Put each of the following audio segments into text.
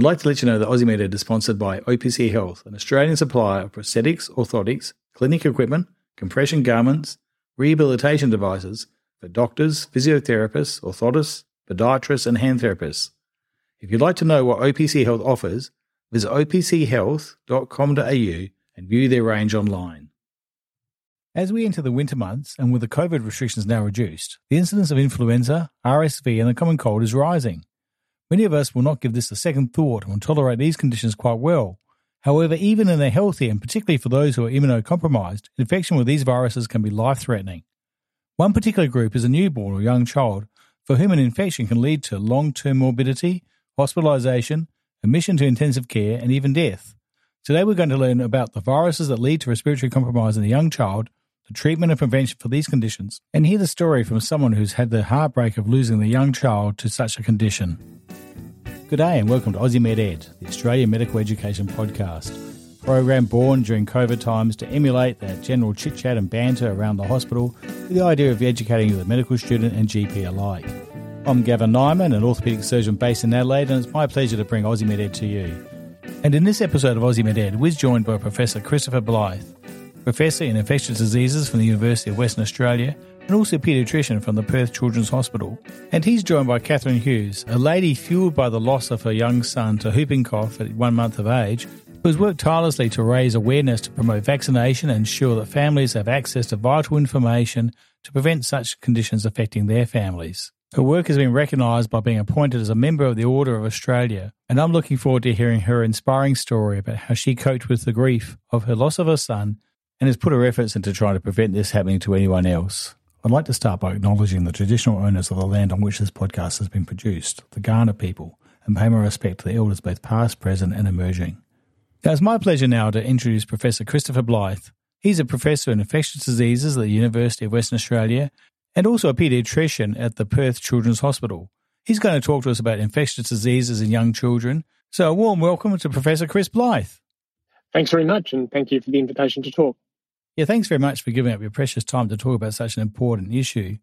I'd like to let you know that MedEd is sponsored by OPC Health, an Australian supplier of prosthetics, orthotics, clinic equipment, compression garments, rehabilitation devices for doctors, physiotherapists, orthotists, podiatrists, and hand therapists. If you'd like to know what OPC Health offers, visit opchealth.com.au and view their range online. As we enter the winter months and with the COVID restrictions now reduced, the incidence of influenza, RSV, and the common cold is rising. Many of us will not give this a second thought and will tolerate these conditions quite well. However, even in the healthy and particularly for those who are immunocompromised, infection with these viruses can be life threatening. One particular group is a newborn or young child for whom an infection can lead to long term morbidity, hospitalization, admission to intensive care, and even death. Today, we're going to learn about the viruses that lead to respiratory compromise in a young child, the treatment and prevention for these conditions, and hear the story from someone who's had the heartbreak of losing a young child to such a condition. Good day, and welcome to Aussie Med Ed, the Australian Medical Education Podcast. Program born during COVID times to emulate that general chit chat and banter around the hospital with the idea of educating the medical student and GP alike. I'm Gavin Nimon, an orthopaedic surgeon based in Adelaide, and it's my pleasure to bring Aussie Med Ed to you. And in this episode of Aussie Med Ed, we're joined by Professor Christopher Blyth, Professor in Infectious Diseases from the University of Western Australia and also paediatrician from the Perth Children's Hospital. And he's joined by Catherine Hughes, a lady fueled by the loss of her young son to whooping cough at one month of age, who has worked tirelessly to raise awareness to promote vaccination and ensure that families have access to vital information to prevent such conditions affecting their families. Her work has been recognised by being appointed as a member of the Order of Australia, and I'm looking forward to hearing her inspiring story about how she coped with the grief of her loss of her son and has put her efforts into trying to prevent this happening to anyone else. I'd like to start by acknowledging the traditional owners of the land on which this podcast has been produced, the Kaurna people, and pay my respect to the elders both past, present, and emerging. Now, it's my pleasure now to introduce Professor Christopher Blyth. He's a professor in infectious diseases at the University of Western Australia and also a paediatrician at the Perth Children's Hospital. He's going to talk to us about infectious diseases in young children. So, a warm welcome to Professor Chris Blyth. Thanks very much, and thank you for the invitation to talk. Yeah, thanks very much for giving up your precious time to talk about such an important issue.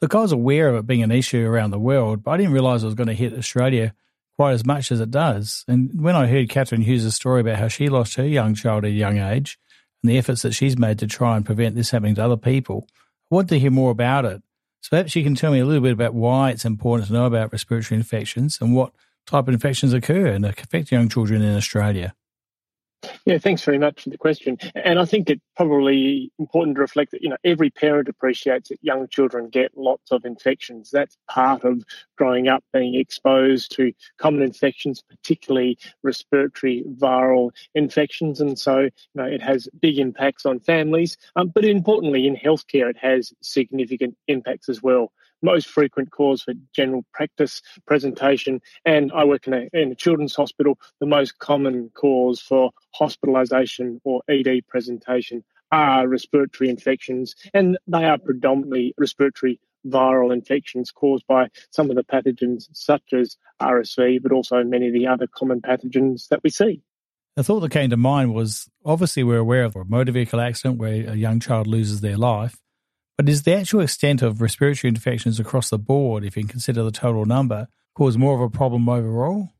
Look, I was aware of it being an issue around the world, but I didn't realise it was going to hit Australia quite as much as it does. And when I heard Catherine Hughes' story about how she lost her young child at a young age and the efforts that she's made to try and prevent this happening to other people, I want to hear more about it. So perhaps you can tell me a little bit about why it's important to know about respiratory infections and what type of infections occur and affect young children in Australia. Yeah, thanks very much for the question. And I think it's probably important to reflect that, you know, every parent appreciates that young children get lots of infections. That's part of growing up being exposed to common infections, particularly respiratory viral infections. And so, you know, it has big impacts on families. Um, but importantly, in healthcare, it has significant impacts as well most frequent cause for general practice presentation. And I work in a, in a children's hospital. The most common cause for hospitalisation or ED presentation are respiratory infections, and they are predominantly respiratory viral infections caused by some of the pathogens such as RSV, but also many of the other common pathogens that we see. The thought that came to mind was obviously we're aware of a motor vehicle accident where a young child loses their life. But is the actual extent of respiratory infections across the board, if you consider the total number, cause more of a problem overall?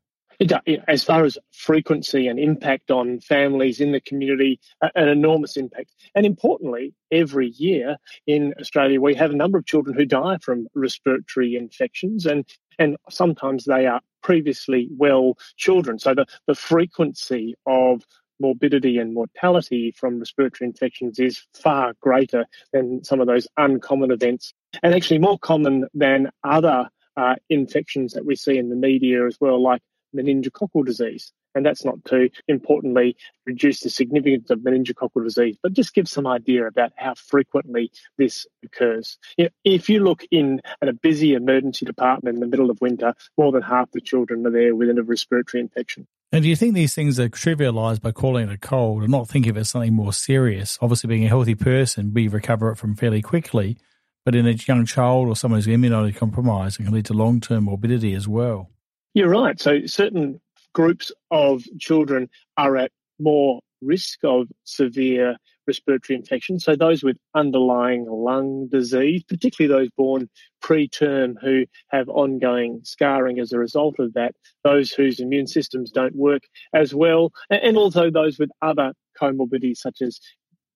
as far as frequency and impact on families in the community, an enormous impact. And importantly, every year in Australia, we have a number of children who die from respiratory infections, and, and sometimes they are previously well children. So the, the frequency of morbidity and mortality from respiratory infections is far greater than some of those uncommon events, and actually more common than other uh, infections that we see in the media as well, like meningococcal disease. And that's not to importantly reduce the significance of meningococcal disease, but just give some idea about how frequently this occurs. You know, if you look in at a busy emergency department in the middle of winter, more than half the children are there with a respiratory infection. And do you think these things are trivialized by calling it a cold and not thinking of it as something more serious? Obviously, being a healthy person, we recover it from fairly quickly. But in a young child or someone who's immunocompromised, it can lead to long term morbidity as well. You're right. So, certain groups of children are at more risk of severe respiratory infection. So those with underlying lung disease, particularly those born preterm who have ongoing scarring as a result of that, those whose immune systems don't work as well, and also those with other comorbidities such as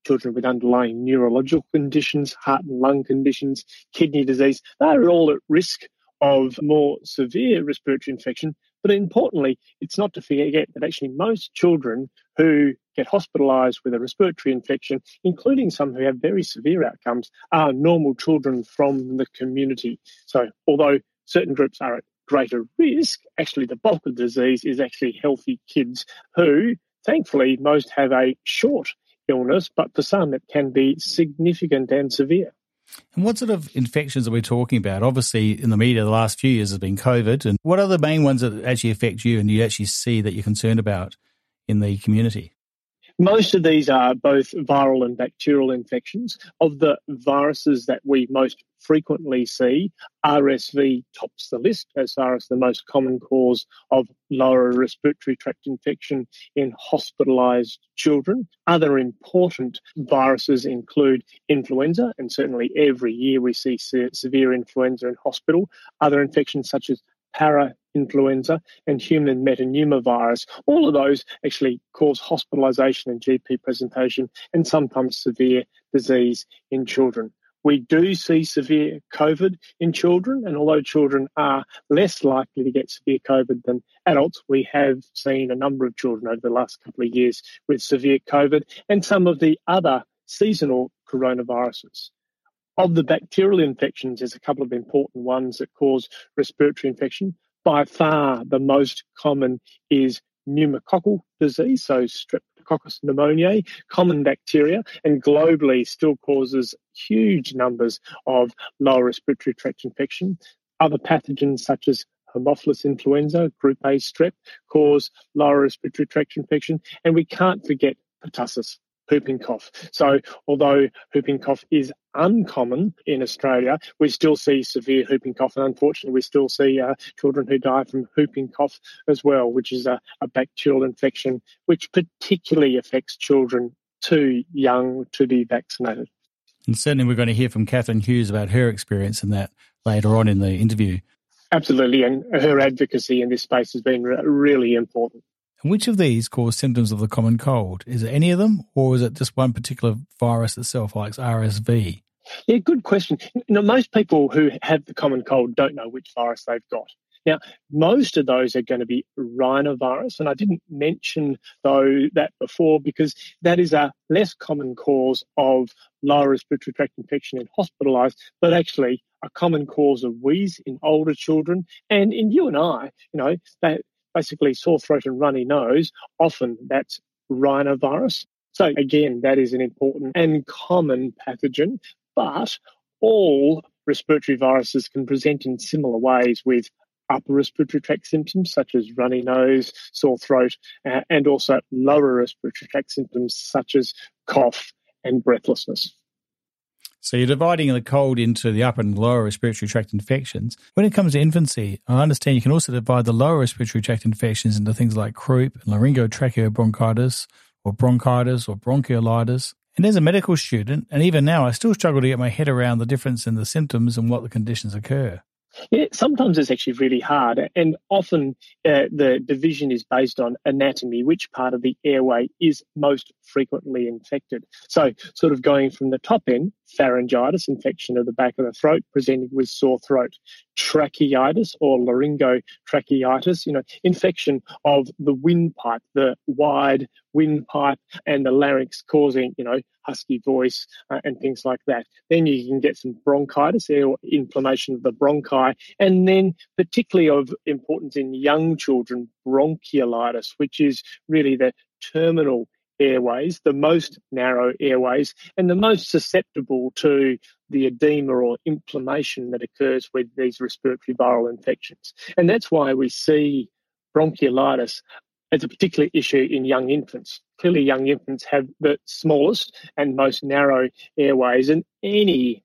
children with underlying neurological conditions, heart and lung conditions, kidney disease, they are all at risk of more severe respiratory infection. But importantly, it's not to forget that actually most children who get hospitalised with a respiratory infection, including some who have very severe outcomes, are normal children from the community. So although certain groups are at greater risk, actually the bulk of the disease is actually healthy kids who, thankfully, most have a short illness, but for some it can be significant and severe. And what sort of infections are we talking about? Obviously, in the media, the last few years has been COVID. And what are the main ones that actually affect you and you actually see that you're concerned about in the community? Most of these are both viral and bacterial infections. Of the viruses that we most frequently see, RSV tops the list as far as the most common cause of lower respiratory tract infection in hospitalized children. Other important viruses include influenza, and certainly every year we see severe influenza in hospital. Other infections such as para-influenza and human metapneumovirus. All of those actually cause hospitalisation and GP presentation and sometimes severe disease in children. We do see severe COVID in children, and although children are less likely to get severe COVID than adults, we have seen a number of children over the last couple of years with severe COVID and some of the other seasonal coronaviruses. Of the bacterial infections, there's a couple of important ones that cause respiratory infection. By far, the most common is pneumococcal disease, so Streptococcus pneumoniae, common bacteria, and globally still causes huge numbers of lower respiratory tract infection. Other pathogens such as Haemophilus influenza, group A strep, cause lower respiratory tract infection. And we can't forget pertussis, whooping cough. So, although whooping cough is uncommon in Australia, we still see severe whooping cough, and unfortunately, we still see uh, children who die from whooping cough as well, which is a, a bacterial infection which particularly affects children too young to be vaccinated. And certainly, we're going to hear from Catherine Hughes about her experience in that later on in the interview. Absolutely, and her advocacy in this space has been really important. And which of these cause symptoms of the common cold? Is it any of them, or is it just one particular virus itself, like RSV? Yeah, good question. Know, most people who have the common cold don't know which virus they've got. Now, most of those are going to be rhinovirus, and I didn't mention though that before because that is a less common cause of lower respiratory tract infection in hospitalised, but actually a common cause of wheeze in older children. And in you and I, you know, that basically sore throat and runny nose, often that's rhinovirus. So again, that is an important and common pathogen, but all respiratory viruses can present in similar ways with upper respiratory tract symptoms such as runny nose, sore throat, uh, and also lower respiratory tract symptoms such as cough and breathlessness. So you're dividing the cold into the upper and lower respiratory tract infections. When it comes to infancy, I understand you can also divide the lower respiratory tract infections into things like croup and laryngotracheobronchitis or bronchitis or bronchiolitis. And as a medical student, and even now, I still struggle to get my head around the difference in the symptoms and what the conditions occur. Yeah, sometimes it's actually really hard, and often uh, the division is based on anatomy, which part of the airway is most frequently infected. So, sort of going from the top end, pharyngitis, infection of the back of the throat, presenting with sore throat, tracheitis or laryngotracheitis, you know, infection of the windpipe, the wide windpipe, and the larynx, causing, you know, husky voice uh, and things like that. Then you can get some bronchitis or inflammation of the bronchi, and then particularly of importance in young children, bronchiolitis, which is really the terminal airways, the most narrow airways, and the most susceptible to the edema or inflammation that occurs with these respiratory viral infections. And that's why we see bronchiolitis as a particular issue in young infants. Clearly, young infants have the smallest and most narrow airways, and any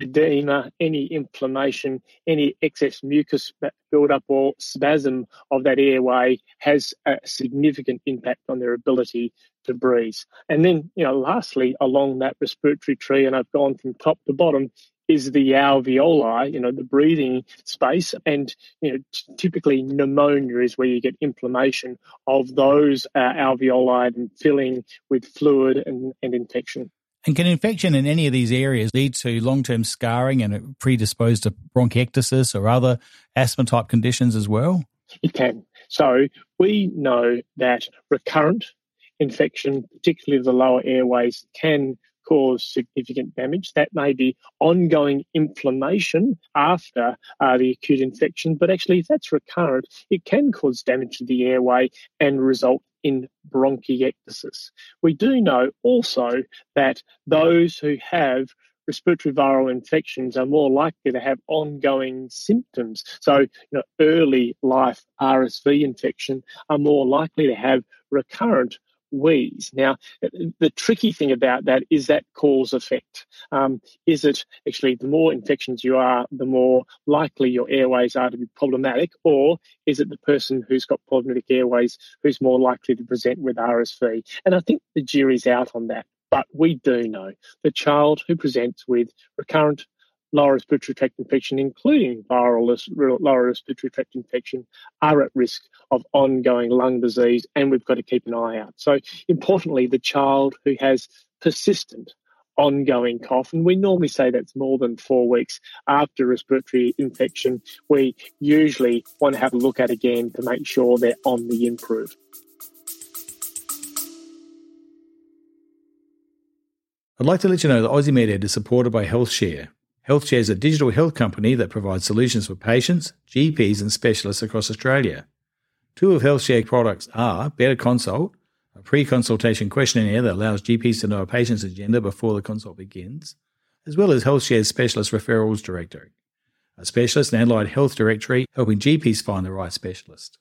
edema, any inflammation, any excess mucus buildup or spasm of that airway has a significant impact on their ability to breathe. And then, you know, lastly, along that respiratory tree, and I've gone from top to bottom, is the alveoli, you know, the breathing space. And, you know, t- typically pneumonia is where you get inflammation of those uh, alveoli and filling with fluid and, and infection. And can infection in any of these areas lead to long term scarring and predisposed to bronchiectasis or other asthma type conditions as well? It can. So we know that recurrent infection, particularly the lower airways, can cause significant damage. That may be ongoing inflammation after uh, the acute infection, but actually, if that's recurrent, it can cause damage to the airway and result in bronchiectasis. We do know also that those who have respiratory viral infections are more likely to have ongoing symptoms. So, you know, early life RSV infection are more likely to have recurrent wheeze. Now, the tricky thing about that is that cause effect. Um, is it actually the more infections you are, the more likely your airways are to be problematic, or is it the person who's got problematic airways who's more likely to present with RSV? And I think the jury's out on that. But we do know the child who presents with recurrent lower respiratory tract infection, including viral lower respiratory tract infection, are at risk of ongoing lung disease, and we've got to keep an eye out. So, importantly, the child who has persistent ongoing cough, and we normally say that's more than four weeks after respiratory infection, we usually want to have a look at again to make sure they're on the improve. I'd like to let you know that Aussie MedEd is supported by HealthShare HealthShare is a digital health company that provides solutions for patients, GPs, and specialists across Australia. Two of HealthShare products are Better Consult, a pre consultation questionnaire that allows GPs to know a patient's agenda before the consult begins, as well as HealthShare's Specialist Referrals Directory, a specialist and allied health directory helping GPs find the right specialist.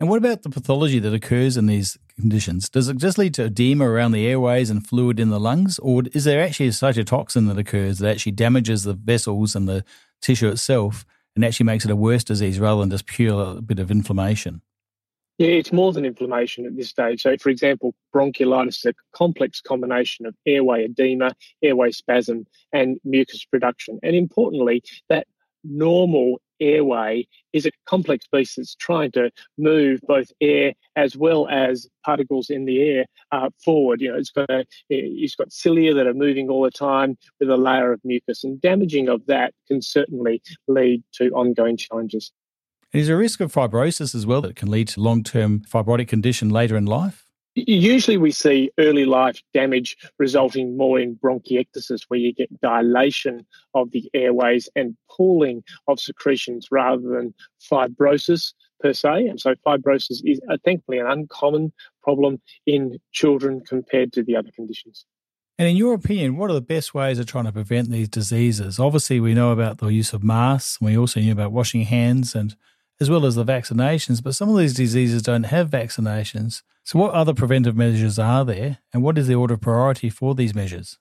And what about the pathology that occurs in these conditions? Does it just lead to edema around the airways and fluid in the lungs, or is there actually a cytotoxin that occurs that actually damages the vessels and the tissue itself and actually makes it a worse disease rather than just pure bit of inflammation? Yeah, it's more than inflammation at this stage. So, for example, bronchiolitis is a complex combination of airway edema, airway spasm, and mucus production. And importantly, that normal airway is a complex beast that's trying to move both air as well as particles in the air uh, forward. You know, it's got a, it's got cilia that are moving all the time with a layer of mucus, and damaging of that can certainly lead to ongoing challenges. Is there a risk of fibrosis as well that can lead to long-term fibrotic condition later in life? Usually, we see early life damage resulting more in bronchiectasis, where you get dilation of the airways and pooling of secretions rather than fibrosis per se. And so, fibrosis is uh, thankfully an uncommon problem in children compared to the other conditions. And in your opinion, what are the best ways of trying to prevent these diseases? Obviously, we know about the use of masks, and we also know about washing hands and as well as the vaccinations, but some of these diseases don't have vaccinations. So, what other preventive measures are there, and what is the order of priority for these measures?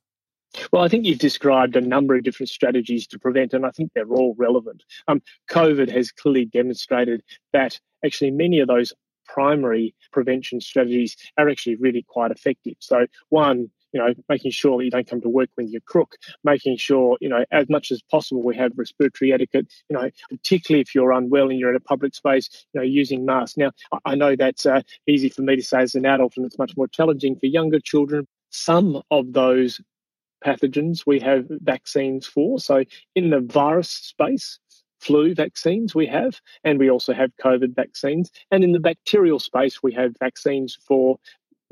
Well, I think you've described a number of different strategies to prevent, and I think they're all relevant. Um, COVID has clearly demonstrated that actually many of those primary prevention strategies are actually really quite effective. So, one, you know, making sure that you don't come to work when you're crook, making sure, you know, as much as possible we have respiratory etiquette, you know, particularly if you're unwell and you're in a public space, you know, using masks. Now, I know that's uh, easy for me to say as an adult and it's much more challenging for younger children. Some of those pathogens we have vaccines for. So in the virus space, flu vaccines we have, and we also have COVID vaccines. And in the bacterial space, we have vaccines for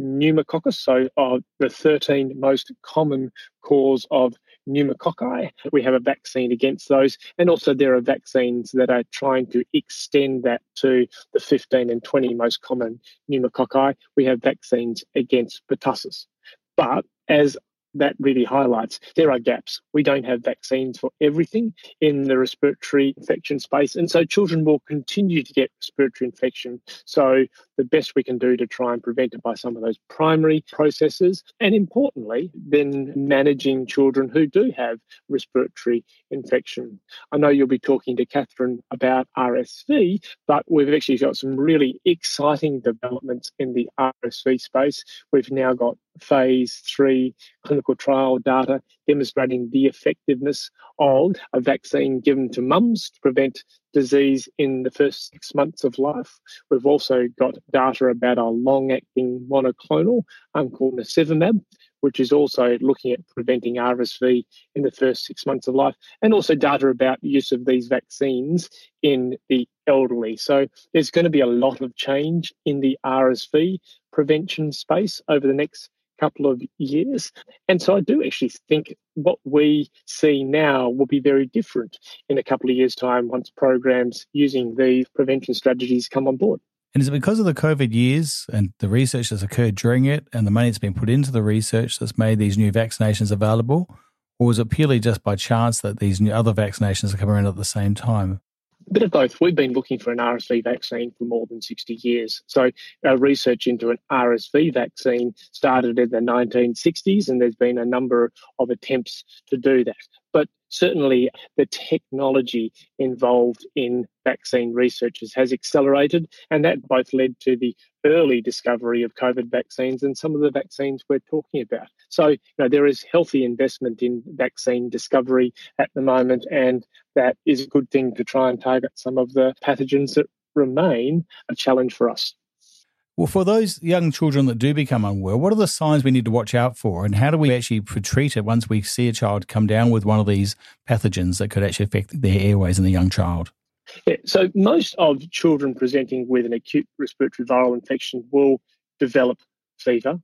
pneumococcus, so uh, the 13 most common cause of pneumococci. We have a vaccine against those, and also there are vaccines that are trying to extend that to the 15 and 20 most common pneumococci. We have vaccines against pertussis. But as that really highlights there are gaps. We don't have vaccines for everything in the respiratory infection space. And so children will continue to get respiratory infection. So the best we can do to try and prevent it by some of those primary processes. And importantly, then managing children who do have respiratory infection. I know you'll be talking to Catherine about RSV, but we've actually got some really exciting developments in the RSV space. We've now got phase three clinical trial data demonstrating the effectiveness of a vaccine given to mums to prevent disease in the first six months of life. We've also got data about our long acting monoclonal um, called nirsevimab, which is also looking at preventing RSV in the first six months of life, and also data about use of these vaccines in the elderly. So there's going to be a lot of change in the RSV prevention space over the next couple of years. And so I do actually think what we see now will be very different in a couple of years' time once programs using these prevention strategies come on board. And is it because of the COVID years and the research that's occurred during it and the money that's been put into the research that's made these new vaccinations available? Or is it purely just by chance that these new other vaccinations are coming around at the same time? A bit of both. We've been looking for an RSV vaccine for more than 60 years. So, our research into an RSV vaccine started in the 1960s, and there's been a number of attempts to do that. But certainly, the technology involved in vaccine researches has accelerated, and that both led to the early discovery of COVID vaccines and some of the vaccines we're talking about. So, you know, there is healthy investment in vaccine discovery at the moment, and that is a good thing to try and target some of the pathogens that remain a challenge for us. Well, for those young children that do become unwell, what are the signs we need to watch out for? And how do we actually treat it once we see a child come down with one of these pathogens that could actually affect their airways in the young child? Yeah, so most of children presenting with an acute respiratory viral infection will develop fever,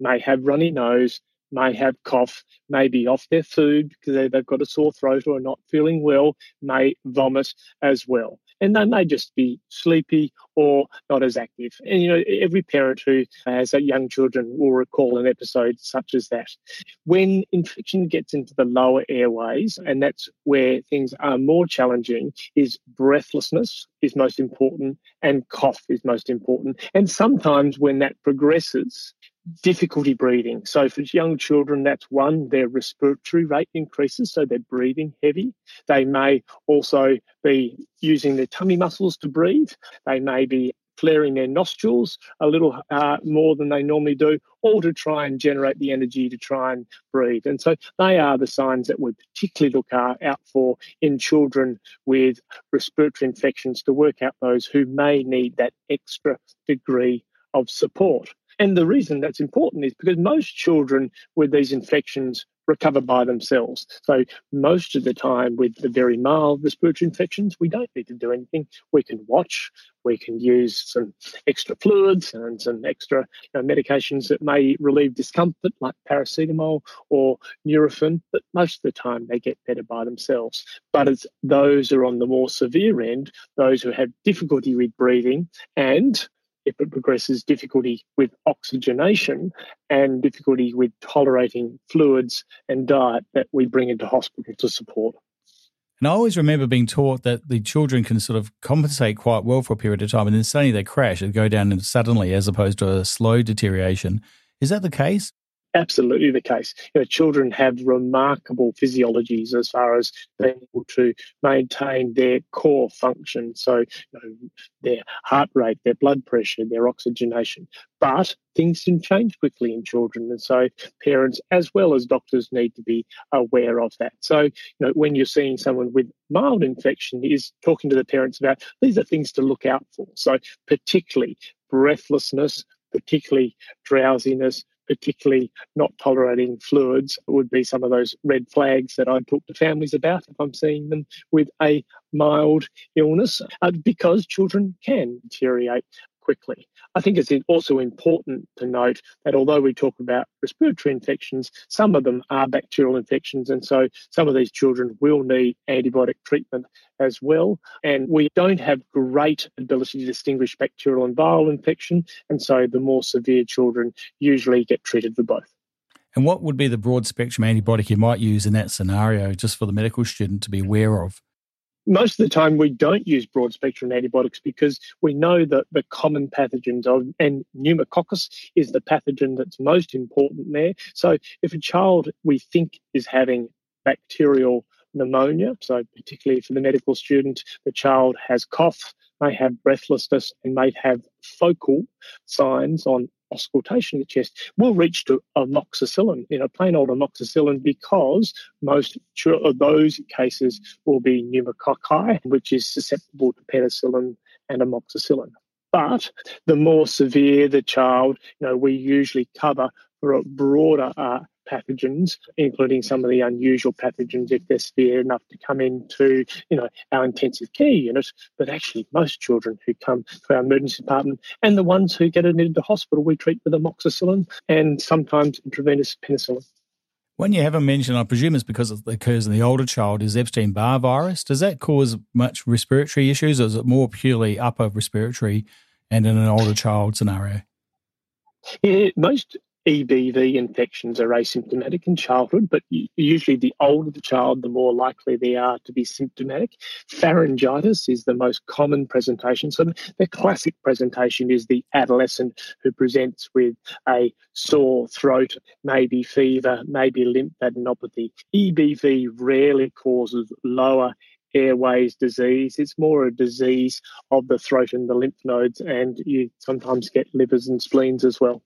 may have runny nose, may have cough, may be off their food because they've got a sore throat or not feeling well, may vomit as well. And they may just be sleepy or not as active. And, you know, every parent who has young children will recall an episode such as that. When infection gets into the lower airways, and that's where things are more challenging, is breathlessness is most important and cough is most important. And sometimes when that progresses, difficulty breathing. So for young children, that's one, their respiratory rate increases, so they're breathing heavy. They may also be using their tummy muscles to breathe. They may be flaring their nostrils a little uh, more than they normally do, all to try and generate the energy to try and breathe. And so they are the signs that we particularly look out for in children with respiratory infections to work out those who may need that extra degree of support. And the reason that's important is because most children with these infections recover by themselves. So most of the time with the very mild respiratory infections, we don't need to do anything. We can watch, we can use some extra fluids and some extra you know, medications that may relieve discomfort like paracetamol or Nurofen, but most of the time they get better by themselves. But it's those who are on the more severe end, those who have difficulty with breathing and if it progresses difficulty with oxygenation and difficulty with tolerating fluids and diet that we bring into hospital to support. And I always remember being taught that the children can sort of compensate quite well for a period of time and then suddenly they crash and go down suddenly as opposed to a slow deterioration. Is that the case? Absolutely the case. You know, children have remarkable physiologies as far as being able to maintain their core function. So, you know, their heart rate, their blood pressure, their oxygenation. But things can change quickly in children. And so parents as well as doctors need to be aware of that. So, you know, when you're seeing someone with mild infection is talking to the parents about these are things to look out for. So particularly breathlessness, particularly drowsiness, particularly not tolerating fluids would be some of those red flags that I'd talk to families about if I'm seeing them with a mild illness, uh, because children can deteriorate quickly. I think it's also important to note that although we talk about respiratory infections, some of them are bacterial infections. And so some of these children will need antibiotic treatment as well. And we don't have great ability to distinguish bacterial and viral infection. And so the more severe children usually get treated for both. And what would be the broad spectrum antibiotic you might use in that scenario, just for the medical student to be aware of? Most of the time we don't use broad spectrum antibiotics because we know that the common pathogens of and pneumococcus is the pathogen that's most important there. So if a child we think is having bacterial pneumonia so particularly for the medical student the child has cough may have breathlessness and may have focal signs on auscultation of the chest, will reach to amoxicillin, you know, plain old amoxicillin, because most of those cases will be pneumococci, which is susceptible to penicillin and amoxicillin. But the more severe the child, you know, we usually cover for a broader uh, pathogens, including some of the unusual pathogens if they're severe enough to come into, you know, our intensive care unit. But actually, most children who come to our emergency department and the ones who get admitted to hospital, we treat with amoxicillin and sometimes intravenous penicillin. When you haven't mentioned, I presume it's because it occurs in the older child, is Epstein Barr virus. Does that cause much respiratory issues, or is it more purely upper respiratory and in an older child scenario? Yeah, most EBV infections are asymptomatic in childhood, but usually the older the child, the more likely they are to be symptomatic. Pharyngitis is the most common presentation. So the classic presentation is the adolescent who presents with a sore throat, maybe fever, maybe lymphadenopathy. EBV rarely causes lower airways disease. It's more a disease of the throat and the lymph nodes, and you sometimes get livers and spleens as well.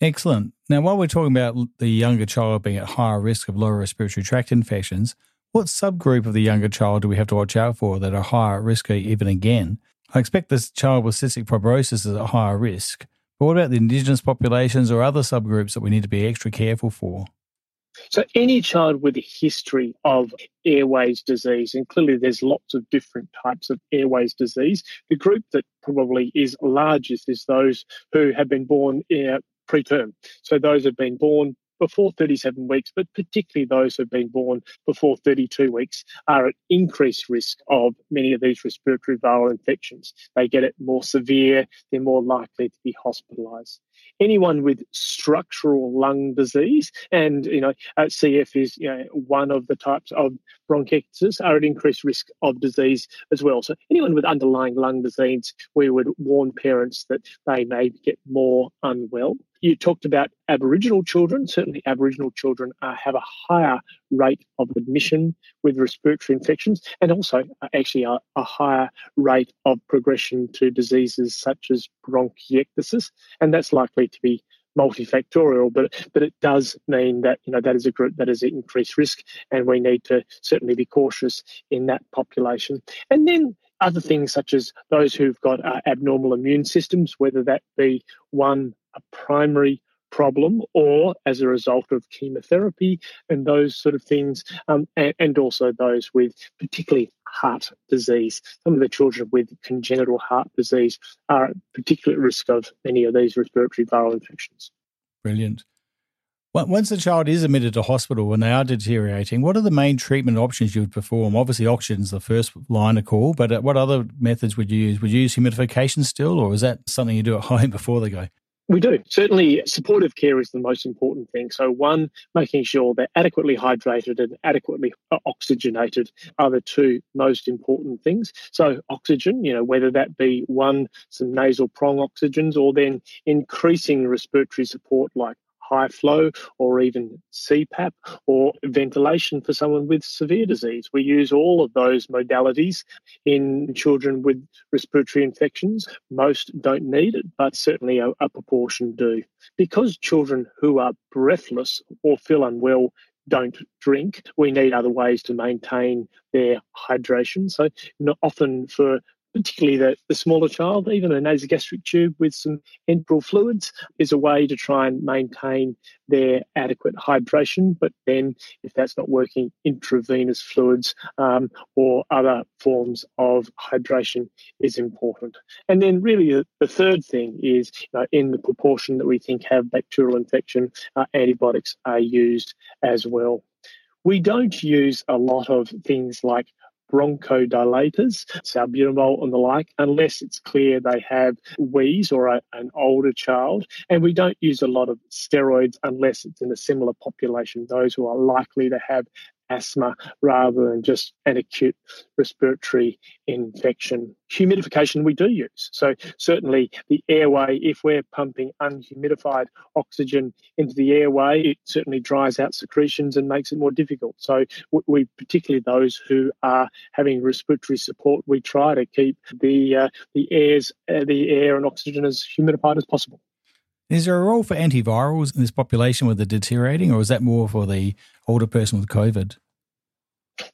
Excellent. Now, while we're talking about the younger child being at higher risk of lower respiratory tract infections, what subgroup of the younger child do we have to watch out for that are higher at risk even again? I expect this child with cystic fibrosis is at higher risk, but what about the Indigenous populations or other subgroups that we need to be extra careful for? So, any child with a history of airways disease, and clearly there's lots of different types of airways disease, the group that probably is largest is those who have been born preterm. So those have been born before 37 weeks, but particularly those who have been born before 32 weeks, are at increased risk of many of these respiratory viral infections. They get it more severe, they're more likely to be hospitalized anyone with structural lung disease, and you know, CF is you know, one of the types of bronchiectasis, are at increased risk of disease as well. So anyone with underlying lung disease, we would warn parents that they may get more unwell. You talked about Aboriginal children. Certainly, Aboriginal children uh, have a higher rate of admission with respiratory infections and also uh, actually a, a, higher rate of progression to diseases such as bronchiectasis. And that's likely to be multifactorial, but but it does mean that you know that is a group that is at increased risk, and we need to certainly be cautious in that population. And then other things such as those who've got uh, abnormal immune systems, whether that be one a primary problem or as a result of chemotherapy and those sort of things, um, and, and, also those with particularly heart disease. Some of the children with congenital heart disease are at particular risk of many of these respiratory viral infections. Brilliant. Once the child is admitted to hospital and they are deteriorating, what are the main treatment options you would perform? Obviously, oxygen is the first line of call, but uh, what other methods would you use? Would you use humidification still, or is that something you do at home before they go? We do. Certainly, supportive care is the most important thing. So, one, making sure they're adequately hydrated and adequately oxygenated are the two most important things. So, oxygen, you know, whether that be one, some nasal prong oxygens, or then increasing respiratory support like high flow or even CPAP or ventilation for someone with severe disease. We use all of those modalities in children with respiratory infections. Most don't need it, but certainly a, a proportion do. Because children who are breathless or feel unwell don't drink. We need other ways to maintain their hydration. So, often for particularly the, the smaller child, even a nasogastric tube with some enteral fluids is a way to try and maintain their adequate hydration. But then, if that's not working, intravenous fluids um, or other forms of hydration is important. And then, really, the, the third thing is you know, in the proportion that we think have bacterial infection, uh, antibiotics are used as well. We don't use a lot of things like bronchodilators, salbutamol and the like, unless it's clear they have wheeze or a, an older child. And we don't use a lot of steroids unless it's in a similar population, those who are likely to have asthma rather than just an acute respiratory infection. Humidification we do use. So, certainly the airway, if we're pumping unhumidified oxygen into the airway, it certainly dries out secretions and makes it more difficult. So, we, particularly those who are having respiratory support, we try to keep the, uh, the, airs, uh, the air and oxygen as humidified as possible. Is there a role for antivirals in this population with the deteriorating, or is that more for the older person with COVID?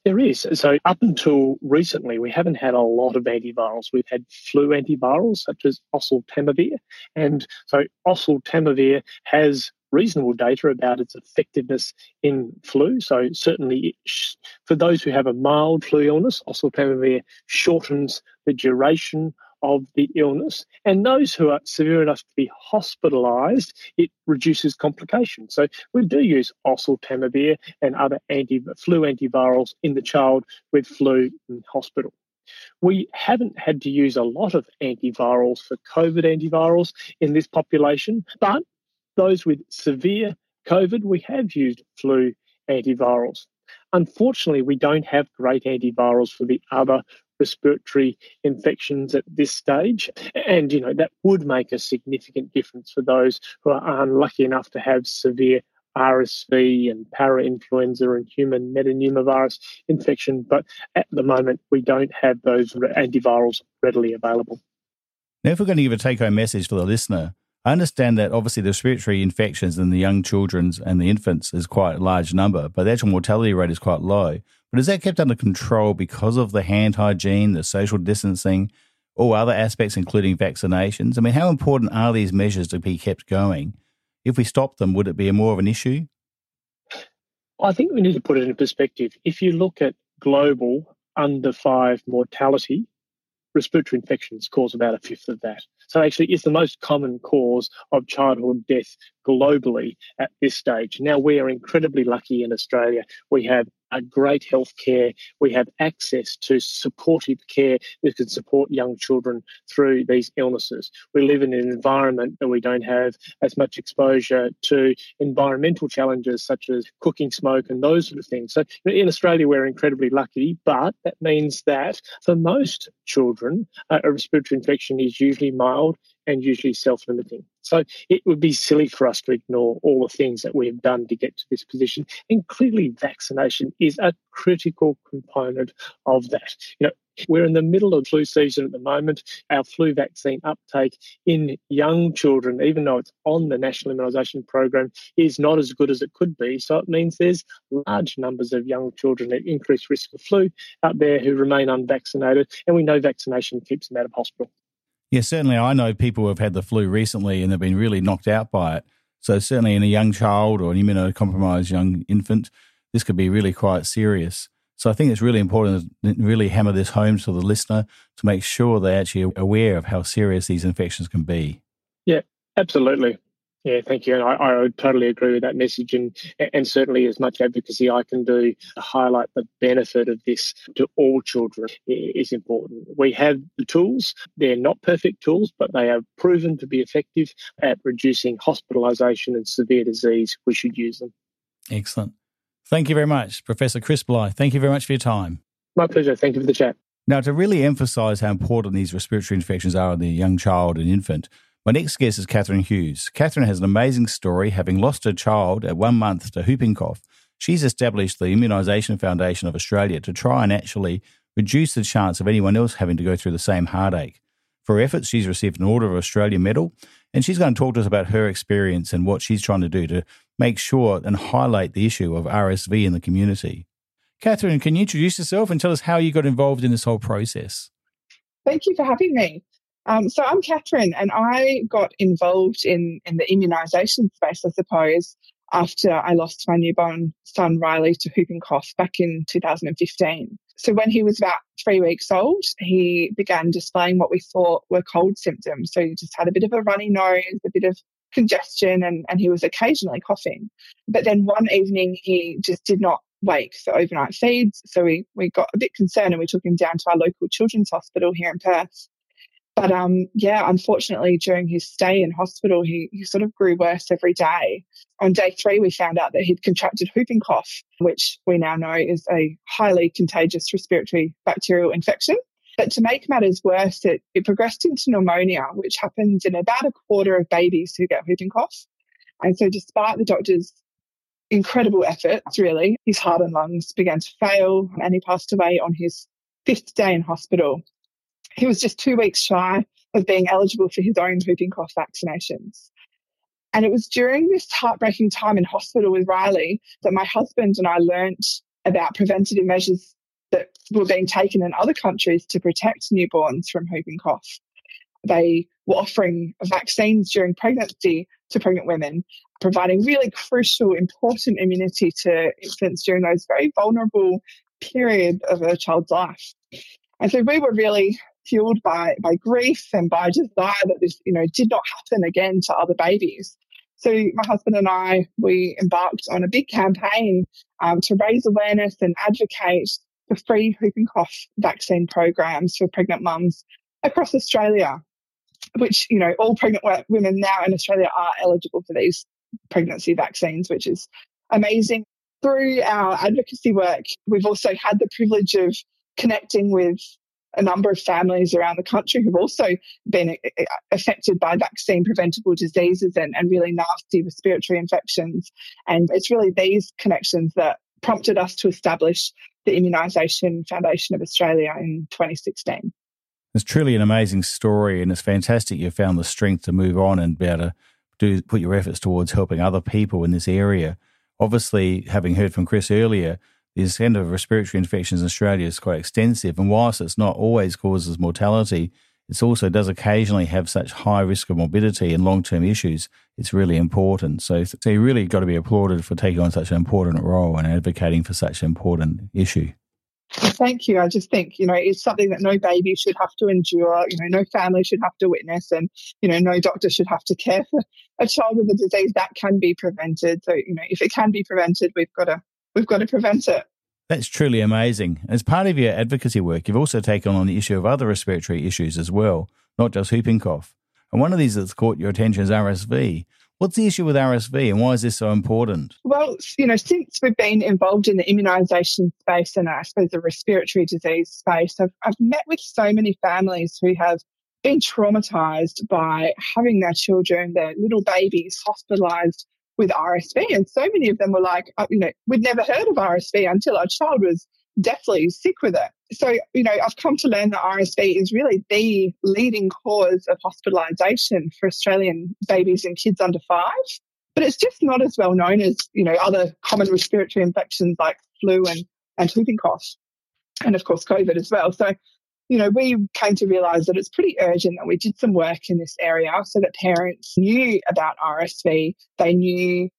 There is. So, up until recently, we haven't had a lot of antivirals. We've had flu antivirals such as oseltamivir. And so, oseltamivir has reasonable data about its effectiveness in flu. So, certainly, for those who have a mild flu illness, oseltamivir shortens the duration of the illness. And those who are severe enough to be hospitalised, it reduces complications. So we do use oseltamivir and other anti flu antivirals in the child with flu in hospital. We haven't had to use a lot of antivirals for COVID antivirals in this population, but those with severe COVID, we have used flu antivirals. Unfortunately, we don't have great antivirals for the other respiratory infections at this stage. And, you know, that would make a significant difference for those who are unlucky enough to have severe RSV and parainfluenza and human metapneumovirus infection. But at the moment, we don't have those antivirals readily available. Now, if we're going to give a take home message for the listener, I understand that obviously the respiratory infections in the young children's and the infants is quite a large number, but the actual mortality rate is quite low. But is that kept under control because of the hand hygiene, the social distancing, all other aspects, including vaccinations? I mean, how important are these measures to be kept going? If we stop them, would it be more of an issue? I think we need to put it in perspective. If you look at global under five mortality, respiratory infections cause about a fifth of that. So actually, it's the most common cause of childhood death globally at this stage. Now, we are incredibly lucky in Australia. We have a great health care. We have access to supportive care that can support young children through these illnesses. We live in an environment that we don't have as much exposure to environmental challenges such as cooking smoke and those sort of things. So in Australia, we're incredibly lucky, but that means that for most children, uh, a respiratory infection is usually mild and usually self limiting. So it would be silly for us to ignore all the things that we have done to get to this position. And clearly, vaccination is a critical component of that. You know, we're in the middle of flu season at the moment. Our flu vaccine uptake in young children, even though it's on the national immunisation program, is not as good as it could be. So it means there's large numbers of young children at increased risk of flu out there who remain unvaccinated, and we know vaccination keeps them out of hospital. Yeah, certainly. I know people who have had the flu recently and they've been really knocked out by it. So, certainly in a young child or an immunocompromised young infant, this could be really quite serious. So, I think it's really important to really hammer this home to the listener to make sure they're actually aware of how serious these infections can be. Yeah, absolutely. Yeah, thank you. And I, I totally agree with that message. And, and certainly, as much advocacy I can do to highlight the benefit of this to all children is important. We have the tools. They're not perfect tools, but they are proven to be effective at reducing hospitalisation and severe disease. We should use them. Excellent. Thank you very much, Professor Chris Blyth. Thank you very much for your time. My pleasure. Thank you for the chat. Now, to really emphasise how important these respiratory infections are in the young child and infant, my next guest is Catherine Hughes. Catherine has an amazing story. Having lost her child at one month to whooping cough, she's established the Immunisation Foundation of Australia to try and actually reduce the chance of anyone else having to go through the same heartache. For her efforts, she's received an Order of Australia medal, and she's going to talk to us about her experience and what she's trying to do to make sure and highlight the issue of RSV in the community. Catherine, can you introduce yourself and tell us how you got involved in this whole process? Thank you for having me. Um, so I'm Catherine, and I got involved in, in the immunisation space, I suppose, after I lost my newborn son Riley to whooping cough back in 2015. So when he was about three weeks old, he began displaying what we thought were cold symptoms. So he just had a bit of a runny nose, a bit of congestion, and, and he was occasionally coughing. But then one evening, he just did not wake for overnight feeds. So we, we got a bit concerned and we took him down to our local children's hospital here in Perth. But um, yeah, unfortunately, during his stay in hospital, he, he sort of grew worse every day. On day three, we found out that he'd contracted whooping cough, which we now know is a highly contagious respiratory bacterial infection. But to make matters worse, it, it progressed into pneumonia, which happens in about a quarter of babies who get whooping cough. And so, despite the doctor's incredible efforts, really, his heart and lungs began to fail, and he passed away on his fifth day in hospital. He was just two weeks shy of being eligible for his own whooping cough vaccinations. And it was during this heartbreaking time in hospital with Riley that my husband and I learnt about preventative measures that were being taken in other countries to protect newborns from whooping cough. They were offering vaccines during pregnancy to pregnant women, providing really crucial, important immunity to infants during those very vulnerable period of a child's life. And so we were really fueled by by grief and by desire that this, you know, did not happen again to other babies. So my husband and I, we embarked on a big campaign um, to raise awareness and advocate for free whooping cough vaccine programs for pregnant mums across Australia, which, you know, all pregnant women now in Australia are eligible for these pregnancy vaccines, which is amazing. Through our advocacy work, we've also had the privilege of connecting with a number of families around the country who've also been uh, uh, affected by vaccine preventable diseases and, and really nasty respiratory infections. And it's really these connections that prompted us to establish the Immunisation Foundation of Australia in 2016. It's truly an amazing story, and it's fantastic you found the strength to move on and be able to do put your efforts towards helping other people in this area. Obviously, having heard from Chris earlier, the extent of respiratory infections in Australia is quite extensive, and whilst it's not always causes mortality, it also does occasionally have such high risk of morbidity and long term issues. It's really important. So, so you really got to be applauded for taking on such an important role and advocating for such an important issue. Thank you. I just think, you know, it's something that no baby should have to endure, you know, no family should have to witness, and, you know, no doctor should have to care for a child with a disease that can be prevented. So, you know, if it can be prevented, we've got to we've got to prevent it. That's truly amazing. As part of your advocacy work, you've also taken on the issue of other respiratory issues as well, not just whooping cough. And one of these that's caught your attention is RSV. What's the issue with RSV and why is this so important? Well, you know, since we've been involved in the immunisation space and I suppose the respiratory disease space, I've, I've met with so many families who have been traumatised by having their children, their little babies, hospitalised with RSV. And so many of them were like, uh, you know, we'd never heard of RSV until our child was deathly sick with it. So, you know, I've come to learn that RSV is really the leading cause of hospitalisation for Australian babies and kids under five. But it's just not as well known as, you know, other common respiratory infections like flu and, and whooping cough. And of course, COVID as well. So you know, we came to realize that it's pretty urgent that we did some work in this area so that parents knew about RSV, they knew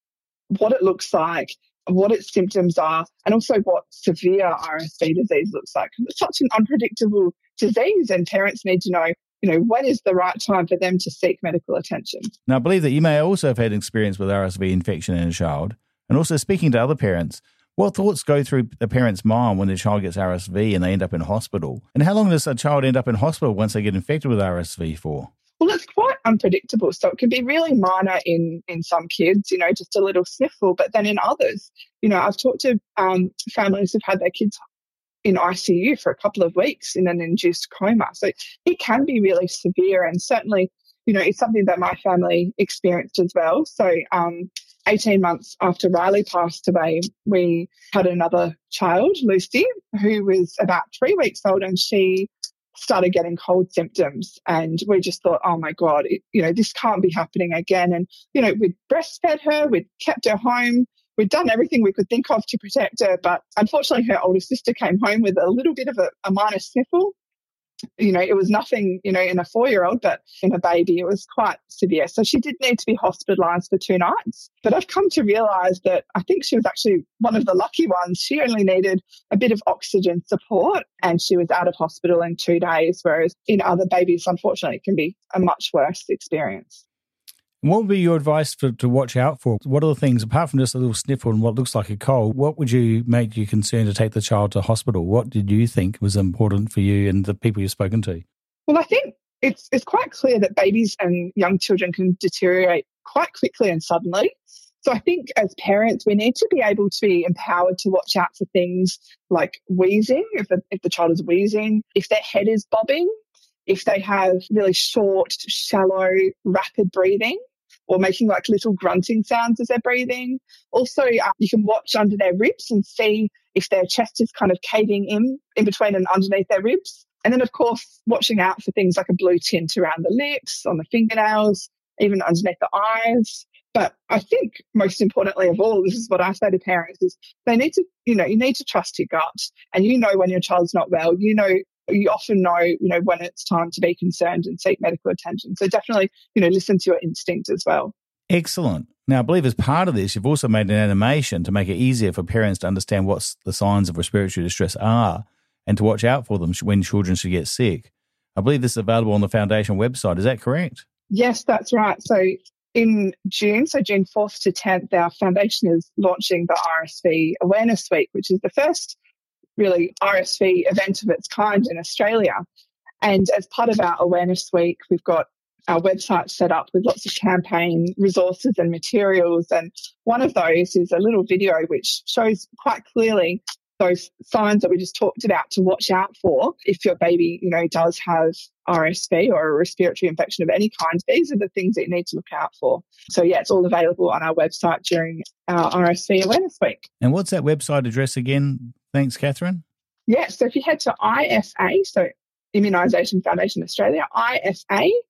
what it looks like, what its symptoms are, and also what severe RSV disease looks like. It's such an unpredictable disease, and parents need to know, you know, when is the right time for them to seek medical attention. Now, I believe that you may also have had experience with RSV infection in a child, and also speaking to other parents. What thoughts go through a parent's mind when their child gets RSV and they end up in hospital? And how long does a child end up in hospital once they get infected with RSV for? Well, it's quite unpredictable. So it can be really minor in in some kids, you know, just a little sniffle. But then in others, you know, I've talked to um, families who've had their kids in ICU for a couple of weeks in an induced coma. So it can be really severe, and certainly, you know, it's something that my family experienced as well. So um, 18 months after Riley passed away, we had another child, Lucy, who was about three weeks old, and she started getting cold symptoms. And we just thought, oh my God, it, you know, this can't be happening again. And, you know, we'd breastfed her, we'd kept her home, we'd done everything we could think of to protect her. But unfortunately, her older sister came home with a little bit of a, a minor sniffle you know, it was nothing, you know, in a four year old, but in a baby, it was quite severe. So she did need to be hospitalized for two nights. But I've come to realize that I think she was actually one of the lucky ones. She only needed a bit of oxygen support and she was out of hospital in two days, whereas in other babies, unfortunately, it can be a much worse experience. What would be your advice for, to watch out for? What are the things, apart from just a little sniffle and what looks like a cold, what would you make you concerned to take the child to hospital? What did you think was important for you and the people you've spoken to? Well, I think it's, it's quite clear that babies and young children can deteriorate quite quickly and suddenly. So I think as parents, we need to be able to be empowered to watch out for things like wheezing, if if the child is wheezing, if their head is bobbing, if they have really short, shallow, rapid breathing or making like little grunting sounds as they're breathing. Also, uh, you can watch under their ribs and see if their chest is kind of caving in, in between and underneath their ribs. And then, of course, watching out for things like a blue tint around the lips, on the fingernails, even underneath the eyes. But I think most importantly of all, this is what I say to parents is they need to, you know, you need to trust your gut and you know when your child's not well, you know you often know, you know, when it's time to be concerned and seek medical attention. So definitely, you know, listen to your instinct as well. Excellent. Now, I believe as part of this, you've also made an animation to make it easier for parents to understand what the signs of respiratory distress are and to watch out for them when children should get sick. I believe this is available on the foundation website. Is that correct? Yes, that's right. So in June, so June 4th to 10th, our foundation is launching the RSV Awareness Week, which is the first really RSV event of its kind in Australia. And as part of our Awareness Week, we've got our website set up with lots of campaign resources and materials. And one of those is a little video which shows quite clearly those signs that we just talked about to watch out for if your baby, you know, does have RSV or a respiratory infection of any kind. These are the things that you need to look out for. So yeah, it's all available on our website during our RSV Awareness Week. And what's that website address again? Thanks, Catherine. Yeah, so if you head to IFA, so Immunisation Foundation Australia, ifa.org.au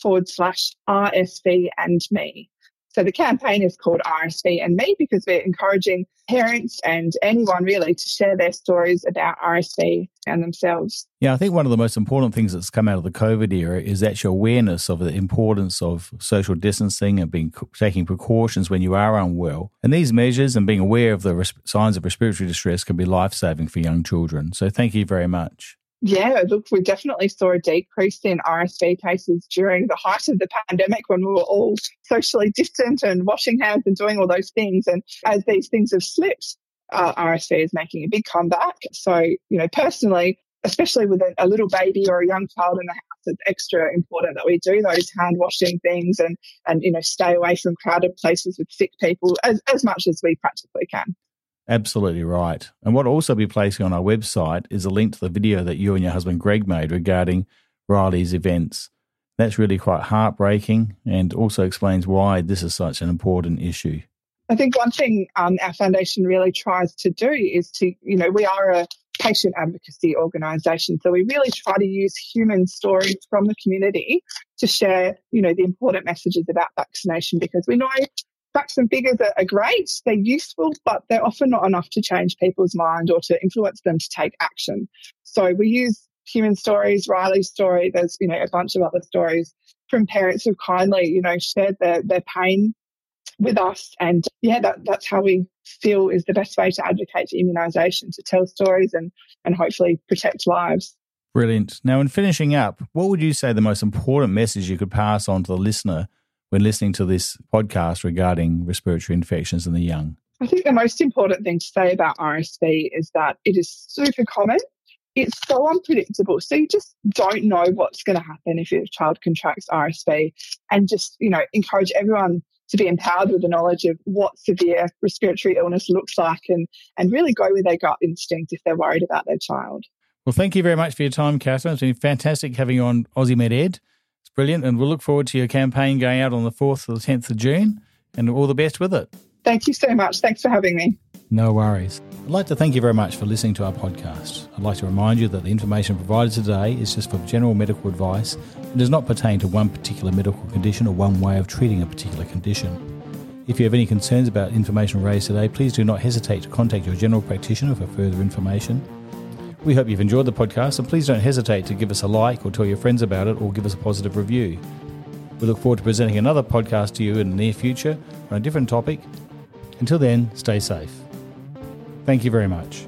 forward slash RSV and me. So the campaign is called RSV and Me because we're encouraging parents and anyone really to share their stories about RSV and themselves. Yeah, I think one of the most important things that's come out of the COVID era is actual awareness of the importance of social distancing and being taking precautions when you are unwell. And these measures and being aware of the signs of respiratory distress can be life saving for young children. So thank you very much. Yeah, look, we definitely saw a decrease in RSV cases during the height of the pandemic when we were all socially distant and washing hands and doing all those things. And as these things have slipped, uh, RSV is making a big comeback. So, you know, personally, especially with a, a, little baby or a young child in the house, it's extra important that we do those hand washing things and, and, you know, stay away from crowded places with sick people as, as much as we practically can. Absolutely right. And what I'll also be placing on our website is a link to the video that you and your husband Greg made regarding Riley's events. That's really quite heartbreaking and also explains why this is such an important issue. I think one thing um, our foundation really tries to do is to, you know, we are a patient advocacy organisation, so we really try to use human stories from the community to share, you know, the important messages about vaccination because we know facts and figures are, are great, they're useful, but they're often not enough to change people's mind or to influence them to take action. So we use human stories, Riley's story, there's, you know, a bunch of other stories from parents who've kindly, you know, shared their, their pain with us. And yeah, that, that's how we feel is the best way to advocate for immunisation, to tell stories and, and hopefully protect lives. Brilliant. Now, in finishing up, what would you say the most important message you could pass on to the listener when listening to this podcast regarding respiratory infections in the young? I think the most important thing to say about RSV is that it is super common. It's so unpredictable. So you just don't know what's going to happen if your child contracts RSV and just, you know, encourage everyone to be empowered with the knowledge of what severe respiratory illness looks like and, and really go with their gut instinct if they're worried about their child. Well, thank you very much for your time, Catherine. It's been fantastic having you on Aussie Med Ed. Brilliant, and we'll look forward to your campaign going out on the 4th to the 10th of June, and all the best with it. Thank you so much. Thanks for having me. No worries. I'd like to thank you very much for listening to our podcast. I'd like to remind you that the information provided today is just for general medical advice and does not pertain to one particular medical condition or one way of treating a particular condition. If you have any concerns about information raised today, please do not hesitate to contact your general practitioner for further information. We hope you've enjoyed the podcast and please don't hesitate to give us a like or tell your friends about it or give us a positive review. We look forward to presenting another podcast to you in the near future on a different topic. Until then, stay safe. Thank you very much.